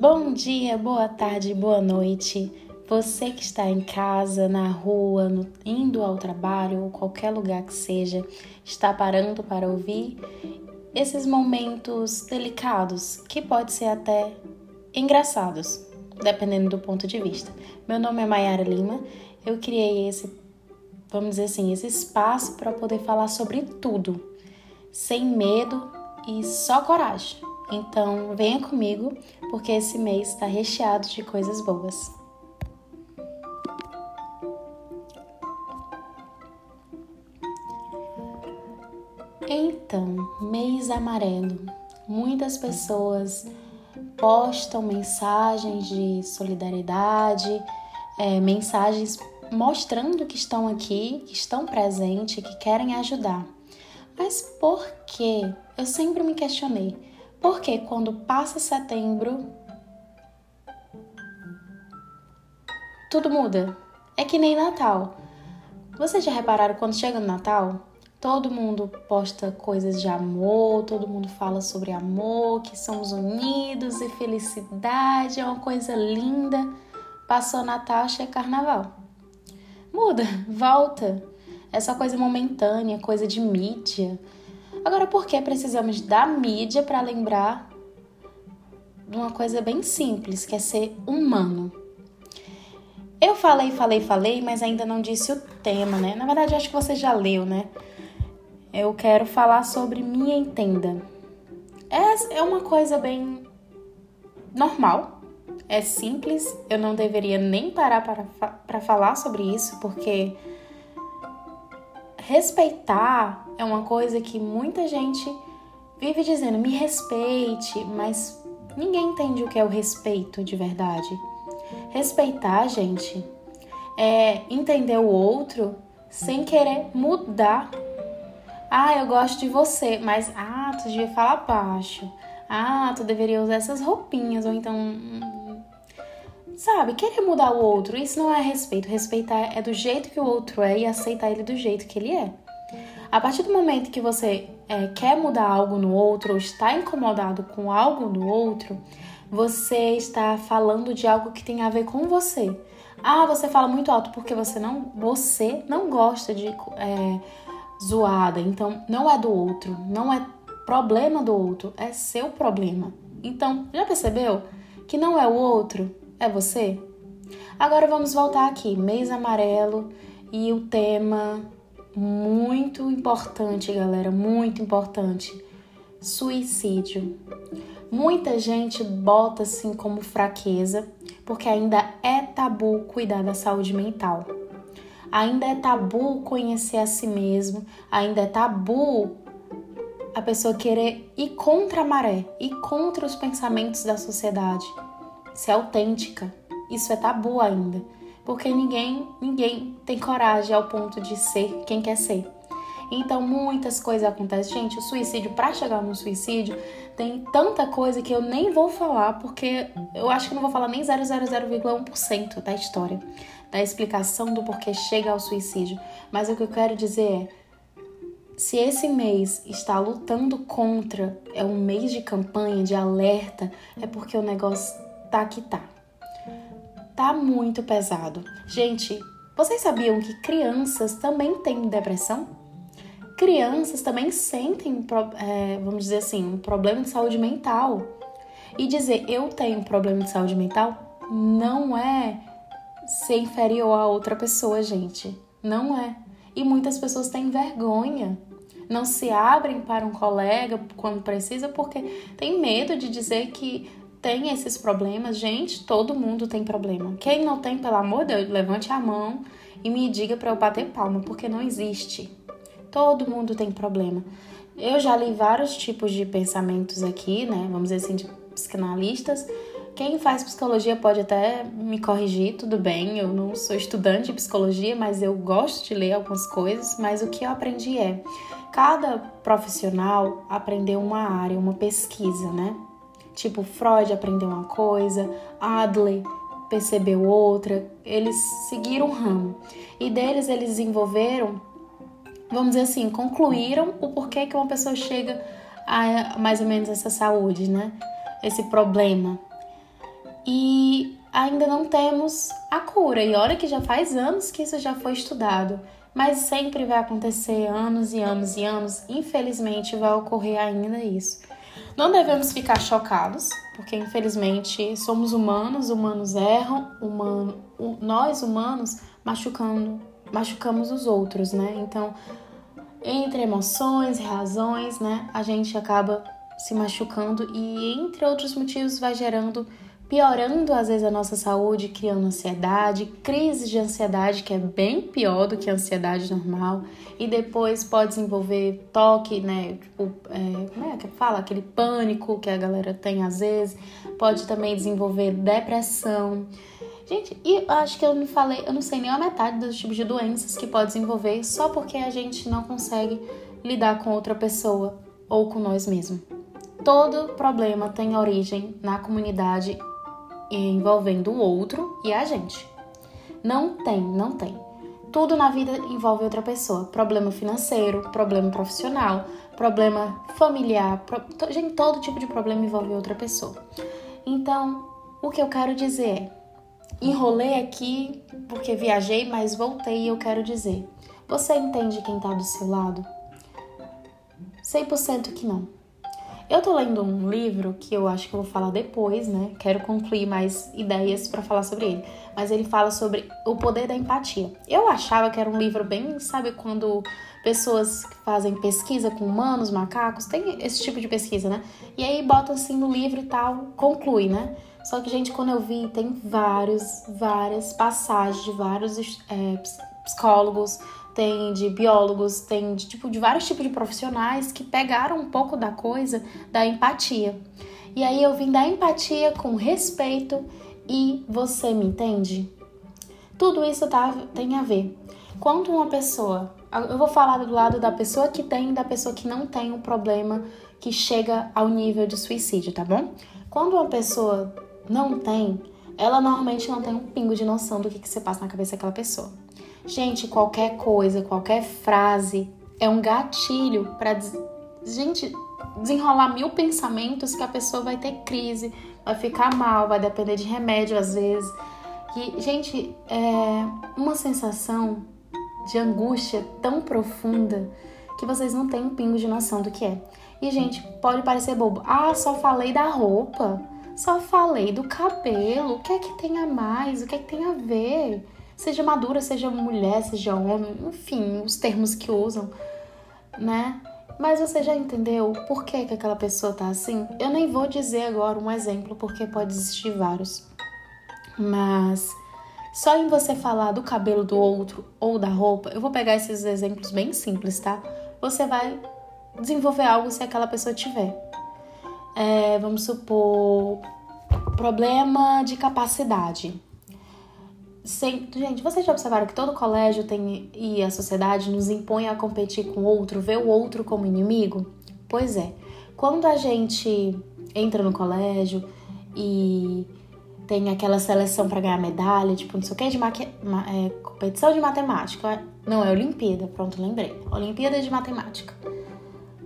Bom dia, boa tarde, boa noite. Você que está em casa, na rua, no, indo ao trabalho ou qualquer lugar que seja, está parando para ouvir esses momentos delicados que pode ser até engraçados, dependendo do ponto de vista. Meu nome é Mayara Lima. Eu criei esse, vamos dizer assim, esse espaço para poder falar sobre tudo, sem medo e só coragem. Então, venha comigo, porque esse mês está recheado de coisas boas. Então, mês amarelo. Muitas pessoas postam mensagens de solidariedade, é, mensagens mostrando que estão aqui, que estão presentes, que querem ajudar. Mas por que? Eu sempre me questionei. Por que quando passa setembro tudo muda? É que nem Natal. Vocês já repararam quando chega no Natal? Todo mundo posta coisas de amor, todo mundo fala sobre amor, que somos unidos e felicidade, é uma coisa linda. Passou Natal, chega Carnaval. Muda, volta. Essa coisa momentânea, coisa de mídia. Agora, por que precisamos da mídia para lembrar de uma coisa bem simples, que é ser humano? Eu falei, falei, falei, mas ainda não disse o tema, né? Na verdade, acho que você já leu, né? eu quero falar sobre Me Entenda. É uma coisa bem normal, é simples, eu não deveria nem parar para, para falar sobre isso, porque respeitar é uma coisa que muita gente vive dizendo me respeite, mas ninguém entende o que é o respeito de verdade. Respeitar, gente, é entender o outro sem querer mudar ah, eu gosto de você, mas ah, tu devia falar baixo. Ah, tu deveria usar essas roupinhas, ou então. Sabe, querer mudar o outro, isso não é respeito. Respeitar é do jeito que o outro é e aceitar ele do jeito que ele é. A partir do momento que você é, quer mudar algo no outro ou está incomodado com algo no outro, você está falando de algo que tem a ver com você. Ah, você fala muito alto porque você não, você não gosta de é, zoada. Então, não é do outro, não é problema do outro, é seu problema. Então, já percebeu que não é o outro, é você? Agora vamos voltar aqui, mês amarelo e o tema muito importante, galera, muito importante. Suicídio. Muita gente bota assim como fraqueza, porque ainda é tabu cuidar da saúde mental. Ainda é tabu conhecer a si mesmo, ainda é tabu a pessoa querer ir contra a maré, ir contra os pensamentos da sociedade, ser autêntica. Isso é tabu ainda, porque ninguém, ninguém tem coragem ao ponto de ser quem quer ser. Então muitas coisas acontecem. Gente, o suicídio, para chegar no suicídio, tem tanta coisa que eu nem vou falar, porque eu acho que não vou falar nem 0,0,1% da história da explicação do porquê chega ao suicídio, mas o que eu quero dizer é: se esse mês está lutando contra, é um mês de campanha, de alerta, é porque o negócio tá que tá. Tá muito pesado. Gente, vocês sabiam que crianças também têm depressão? Crianças também sentem, é, vamos dizer assim, um problema de saúde mental. E dizer eu tenho um problema de saúde mental não é ser inferior a outra pessoa, gente. Não é. E muitas pessoas têm vergonha. Não se abrem para um colega quando precisa porque tem medo de dizer que tem esses problemas. Gente, todo mundo tem problema. Quem não tem, pelo amor de Deus, levante a mão e me diga para eu bater palma, porque não existe. Todo mundo tem problema. Eu já li vários tipos de pensamentos aqui, né? Vamos dizer assim, de psicanalistas quem faz psicologia pode até me corrigir, tudo bem. Eu não sou estudante de psicologia, mas eu gosto de ler algumas coisas. Mas o que eu aprendi é: cada profissional aprendeu uma área, uma pesquisa, né? Tipo, Freud aprendeu uma coisa, Adler percebeu outra, eles seguiram um ramo. E deles eles desenvolveram, vamos dizer assim, concluíram o porquê que uma pessoa chega a mais ou menos essa saúde, né? Esse problema e ainda não temos a cura. E olha que já faz anos que isso já foi estudado, mas sempre vai acontecer anos e anos e anos. Infelizmente vai ocorrer ainda isso. Não devemos ficar chocados, porque infelizmente somos humanos, humanos erram, humano, nós humanos machucando, machucamos os outros, né? Então, entre emoções razões, né, a gente acaba se machucando e entre outros motivos vai gerando piorando às vezes a nossa saúde, criando ansiedade, crises de ansiedade, que é bem pior do que a ansiedade normal, e depois pode desenvolver toque, né? Tipo, é, como é que fala? Aquele pânico que a galera tem às vezes, pode também desenvolver depressão. Gente, e acho que eu não falei, eu não sei nem a metade dos tipos de doenças que pode desenvolver só porque a gente não consegue lidar com outra pessoa ou com nós mesmos. Todo problema tem origem na comunidade envolvendo o outro e a gente. Não tem, não tem. Tudo na vida envolve outra pessoa. Problema financeiro, problema profissional, problema familiar, pro... gente, todo tipo de problema envolve outra pessoa. Então, o que eu quero dizer é: enrolei aqui porque viajei, mas voltei e eu quero dizer: você entende quem está do seu lado? 100% que não. Eu tô lendo um livro que eu acho que eu vou falar depois, né? Quero concluir mais ideias para falar sobre ele. Mas ele fala sobre o poder da empatia. Eu achava que era um livro bem, sabe, quando pessoas fazem pesquisa com humanos, macacos, tem esse tipo de pesquisa, né? E aí bota assim no livro e tal, conclui, né? Só que, gente, quando eu vi, tem vários, várias passagens de vários é, psicólogos, tem de biólogos, tem de, tipo, de vários tipos de profissionais que pegaram um pouco da coisa da empatia. E aí eu vim da empatia com respeito e você me entende? Tudo isso tá, tem a ver. Quando uma pessoa, eu vou falar do lado da pessoa que tem e da pessoa que não tem um problema que chega ao nível de suicídio, tá bom? Quando uma pessoa não tem, ela normalmente não tem um pingo de noção do que, que você passa na cabeça daquela pessoa. Gente, qualquer coisa, qualquer frase é um gatilho para gente desenrolar mil pensamentos que a pessoa vai ter crise, vai ficar mal, vai depender de remédio às vezes. E, gente, é uma sensação de angústia tão profunda que vocês não têm um pingo de noção do que é. E, gente, pode parecer bobo. Ah, só falei da roupa. Só falei do cabelo. O que é que tem a mais? O que é que tem a ver? Seja madura, seja mulher, seja homem, enfim, os termos que usam, né? Mas você já entendeu por que, que aquela pessoa tá assim? Eu nem vou dizer agora um exemplo, porque pode existir vários. Mas só em você falar do cabelo do outro ou da roupa, eu vou pegar esses exemplos bem simples, tá? Você vai desenvolver algo se aquela pessoa tiver. É, vamos supor, problema de capacidade. Sem, gente, vocês já observaram que todo colégio tem e a sociedade nos impõe a competir com o outro, ver o outro como inimigo? Pois é. Quando a gente entra no colégio e tem aquela seleção para ganhar medalha, tipo, não sei o que, de ma, é, competição de matemática. Não, é Olimpíada, pronto, lembrei. Olimpíada de matemática.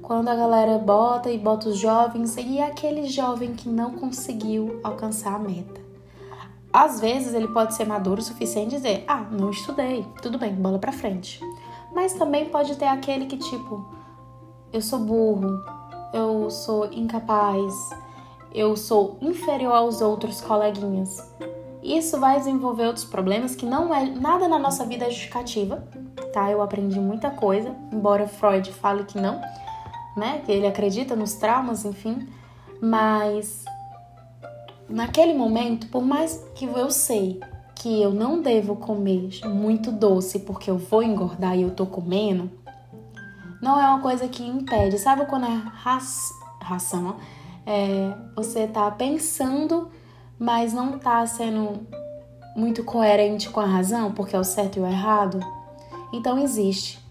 Quando a galera bota e bota os jovens e aquele jovem que não conseguiu alcançar a meta às vezes ele pode ser maduro o suficiente dizer: "Ah, não estudei, tudo bem, bola para frente". Mas também pode ter aquele que tipo: "Eu sou burro, eu sou incapaz, eu sou inferior aos outros coleguinhas". Isso vai desenvolver outros problemas que não é nada na nossa vida é justificativa, tá? Eu aprendi muita coisa, embora Freud fale que não, né? Que ele acredita nos traumas, enfim, mas naquele momento, por mais que eu sei que eu não devo comer muito doce porque eu vou engordar e eu tô comendo, não é uma coisa que impede. Sabe quando é ra ração? É, você tá pensando, mas não tá sendo muito coerente com a razão, porque é o certo e o errado? Então existe.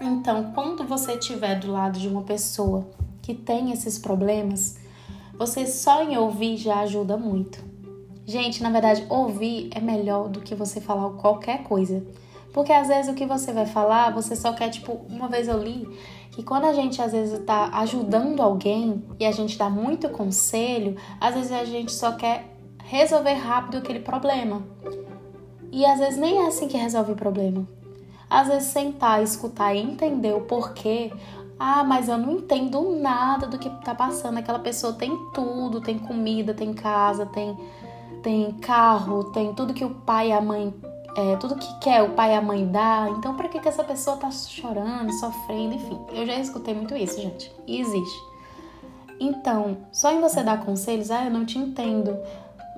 Então, quando você estiver do lado de uma pessoa que tem esses problemas, você só em ouvir já ajuda muito. Gente, na verdade, ouvir é melhor do que você falar qualquer coisa. Porque às vezes o que você vai falar, você só quer, tipo, uma vez eu li que quando a gente às vezes tá ajudando alguém e a gente dá muito conselho, às vezes a gente só quer resolver rápido aquele problema. E às vezes nem é assim que resolve o problema. Às vezes sentar, escutar e entender o porquê. Ah, mas eu não entendo nada do que tá passando. Aquela pessoa tem tudo, tem comida, tem casa, tem, tem carro, tem tudo que o pai e a mãe é, tudo que quer o pai e a mãe dá, então para que, que essa pessoa tá chorando, sofrendo, enfim. Eu já escutei muito isso, gente. E existe. Então, só em você dar conselhos, ah, eu não te entendo.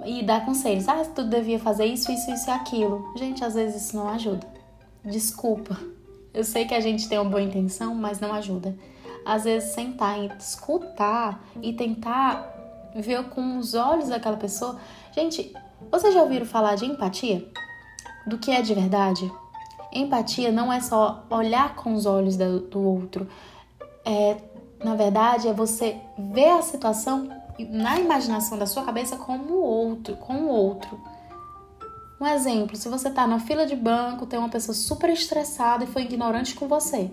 E dar conselhos, ah, tu devia fazer isso, isso, isso e aquilo. Gente, às vezes isso não ajuda. Desculpa. Eu sei que a gente tem uma boa intenção, mas não ajuda. Às vezes sentar e escutar e tentar ver com os olhos daquela pessoa. Gente, vocês já ouviram falar de empatia? do que é de verdade. Empatia não é só olhar com os olhos do, outro. É, na verdade, é você ver a situação na imaginação da sua cabeça como o outro, com o outro. Um exemplo, se você está na fila de banco, tem uma pessoa super estressada e foi ignorante com você.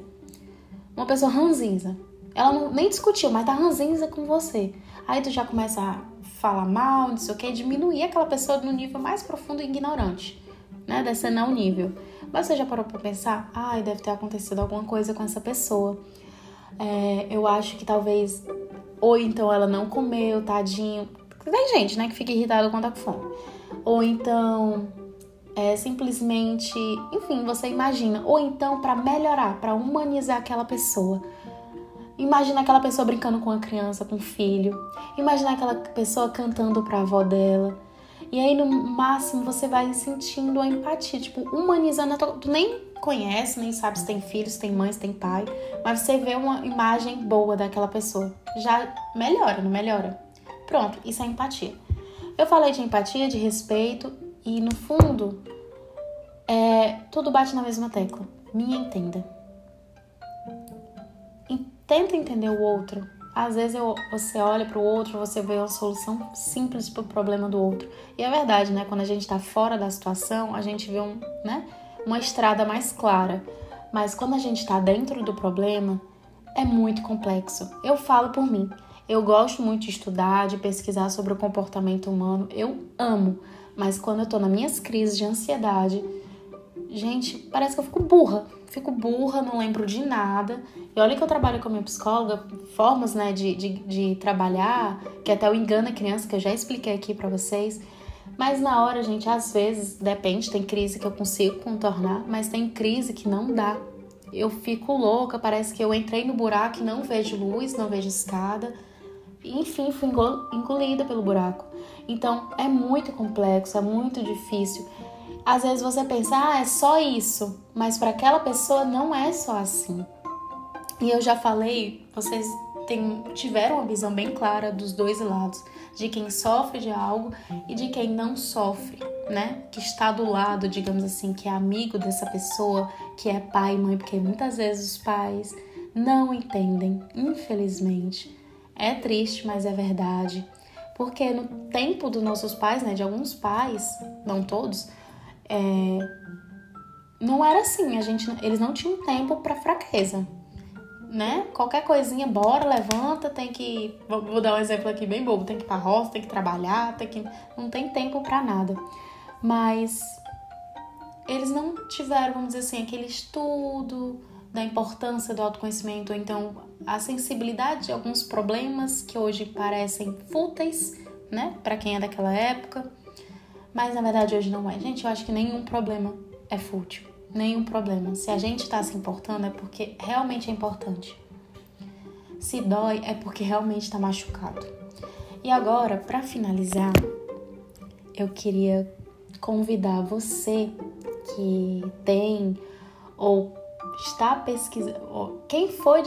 Uma pessoa ranzinza. Ela não, nem discutiu, mas tá ranzinza com você. Aí tu já começa a falar mal, não sei o que, diminuir aquela pessoa no nível mais profundo e ignorante né? Descendo ao nível. Mas você já parou pra pensar? Ai, deve ter acontecido alguma coisa com essa pessoa. É, eu acho que talvez. Ou então ela não comeu, tadinho. Tem gente, né, que fica irritada quando tá com fome. Ou então. É simplesmente. Enfim, você imagina. Ou então, para melhorar, para humanizar aquela pessoa. Imagina aquela pessoa brincando com a criança, com o filho. Imagina aquela pessoa cantando pra avó dela. E aí, no máximo, você vai sentindo a empatia, tipo, humanizando a tua... Tu nem conhece, nem sabe se tem filhos, se tem mãe, se tem pai, mas você vê uma imagem boa daquela pessoa. Já melhora, não melhora? Pronto, isso é empatia. Eu falei de empatia, de respeito, e no fundo, é, tudo bate na mesma tecla. Me entenda. Tenta entender o outro, às vezes eu, você olha para o outro, você vê uma solução simples para o problema do outro. E é verdade, né? Quando a gente está fora da situação, a gente vê um, né? uma estrada mais clara. Mas quando a gente está dentro do problema, é muito complexo. Eu falo por mim. Eu gosto muito de estudar, de pesquisar sobre o comportamento humano. Eu amo. Mas quando eu tô nas minhas crises de ansiedade, gente, parece que eu fico burra. Fico burra, não lembro de nada. E olha que eu trabalho com a minha psicóloga, formas, né, de, de, de trabalhar, que até o engana criança, que eu já expliquei aqui para vocês. Mas na hora, gente, às vezes, depende, tem crise que eu consigo contornar, mas tem crise que não dá. Eu fico louca, parece que eu entrei no buraco e não vejo luz, não vejo escada. Enfim, fui engolida pelo buraco. Então, é muito complexo, é muito difícil. Às vezes você pensa, ah, é só isso, mas para aquela pessoa não é só assim. E eu já falei, vocês tem, tiveram uma visão bem clara dos dois lados, de quem sofre de algo e de quem não sofre, né? Que está do lado, digamos assim, que é amigo dessa pessoa, que é pai e mãe, porque muitas vezes os pais não entendem, infelizmente. É triste, mas é verdade. Porque no tempo dos nossos pais, né, de alguns pais, não todos, é, não era assim, a gente, eles não tinham tempo para fraqueza, né? Qualquer coisinha, bora, levanta, tem que, vou dar um exemplo aqui bem bobo, tem que ir pra roça, tem que trabalhar, tem que, não tem tempo para nada. Mas eles não tiveram, vamos dizer assim, aquele estudo da importância do autoconhecimento, ou então a sensibilidade de alguns problemas que hoje parecem fúteis, né, para quem é daquela época mas na verdade hoje não é. Gente, eu acho que nenhum problema é fútil. Nenhum problema. Se a gente está se importando é porque realmente é importante. Se dói é porque realmente está machucado. E agora, para finalizar, eu queria convidar você que tem ou está pesquisando, quem foi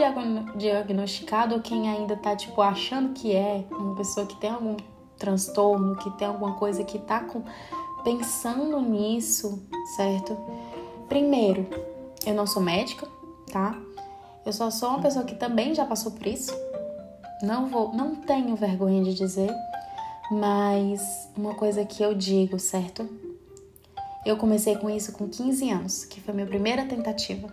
diagnosticado ou quem ainda está tipo achando que é uma pessoa que tem algum transtorno, que tem alguma coisa que tá com, pensando nisso, certo? Primeiro, eu não sou médica, tá? Eu só sou uma pessoa que também já passou por isso. Não vou, não tenho vergonha de dizer, mas uma coisa que eu digo, certo? Eu comecei com isso com 15 anos, que foi a minha primeira tentativa.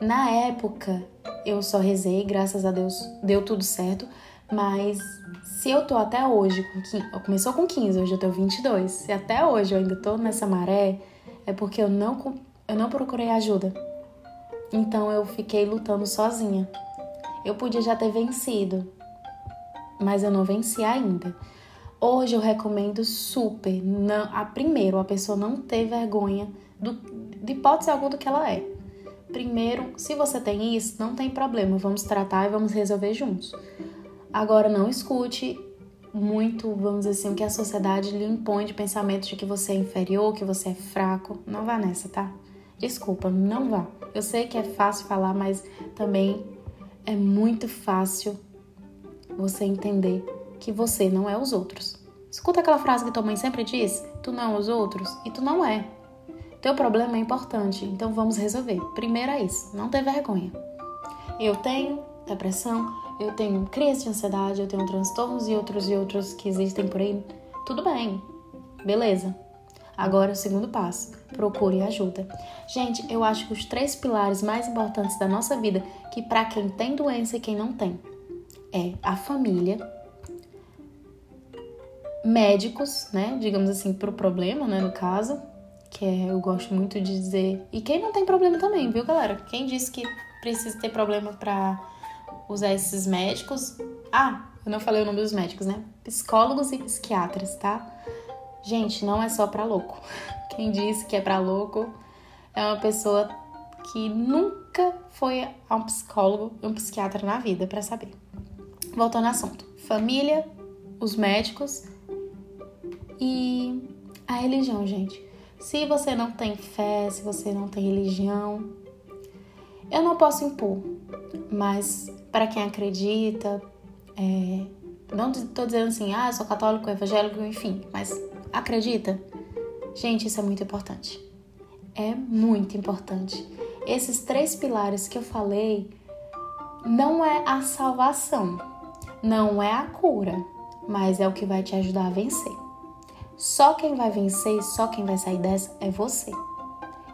Na época, eu só rezei, graças a Deus deu tudo certo, Mas se eu tô até hoje, com 15, começou com 15, hoje eu tô 22, se até hoje eu ainda tô nessa maré, é porque eu não, eu não procurei ajuda. Então eu fiquei lutando sozinha. Eu podia já ter vencido, mas eu não venci ainda. Hoje eu recomendo super, não, a primeiro, a pessoa não ter vergonha do, de hipótese alguma do que ela é. Primeiro, se você tem isso, não tem problema, vamos tratar e vamos resolver juntos. Agora, não escute muito, vamos dizer assim, o que a sociedade lhe impõe de pensamento de que você é inferior, que você é fraco. Não vá nessa, tá? Desculpa, não vá. Eu sei que é fácil falar, mas também é muito fácil você entender que você não é os outros. Escuta aquela frase que tua mãe sempre diz: tu não é os outros e tu não é. Teu problema é importante, então vamos resolver. Primeiro é isso, não ter vergonha. Eu tenho depressão, eu tenho crise de ansiedade, eu tenho transtornos e outros e outros que existem por aí. Tudo bem, beleza. Agora, o segundo passo, procure ajuda. Gente, eu acho que os três pilares mais importantes da nossa vida, que para quem tem doença e quem não tem, é a família, médicos, né, digamos assim, pro problema, né, no caso, que é, eu gosto muito de dizer, e quem não tem problema também, viu, galera? Quem disse que precisa ter problema para usar esses médicos? Ah, eu não falei o nome dos médicos, né? Psicólogos e psiquiatras, tá? Gente, não é só para louco. Quem disse que é para louco é uma pessoa que nunca foi a um psicólogo um psiquiatra na vida para saber. Voltando ao assunto: família, os médicos e a religião, gente. Se você não tem fé, se você não tem religião, eu não posso impor, mas para quem acredita, é, não estou dizendo assim, ah, sou católico, evangélico, enfim, mas Acredita? Gente, isso é muito importante. É muito importante. Esses três pilares que eu falei não é a salvação, não é a cura, mas é o que vai te ajudar a vencer. Só quem vai vencer, só quem vai sair dessa é você.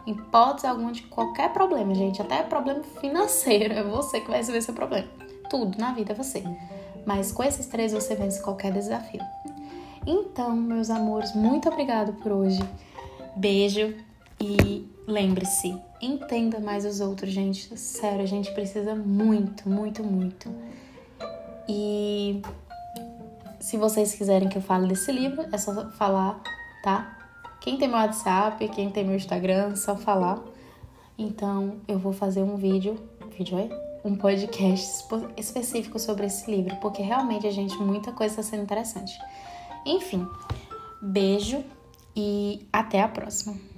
Hipótese alguma de qualquer problema, gente, até problema financeiro, é você que vai resolver seu problema. Tudo na vida é você. Mas com esses três você vence qualquer desafio. Então, meus amores, muito obrigado por hoje. Beijo e lembre-se, entenda mais os outros, gente. Sério, a gente precisa muito, muito, muito. E se vocês quiserem que eu fale desse livro, é só falar, tá? Quem tem meu WhatsApp, quem tem meu Instagram, é só falar. Então, eu vou fazer um vídeo, vídeo aí, um podcast específico sobre esse livro, porque realmente a gente muita coisa está sendo interessante. Enfim, beijo e até a próxima.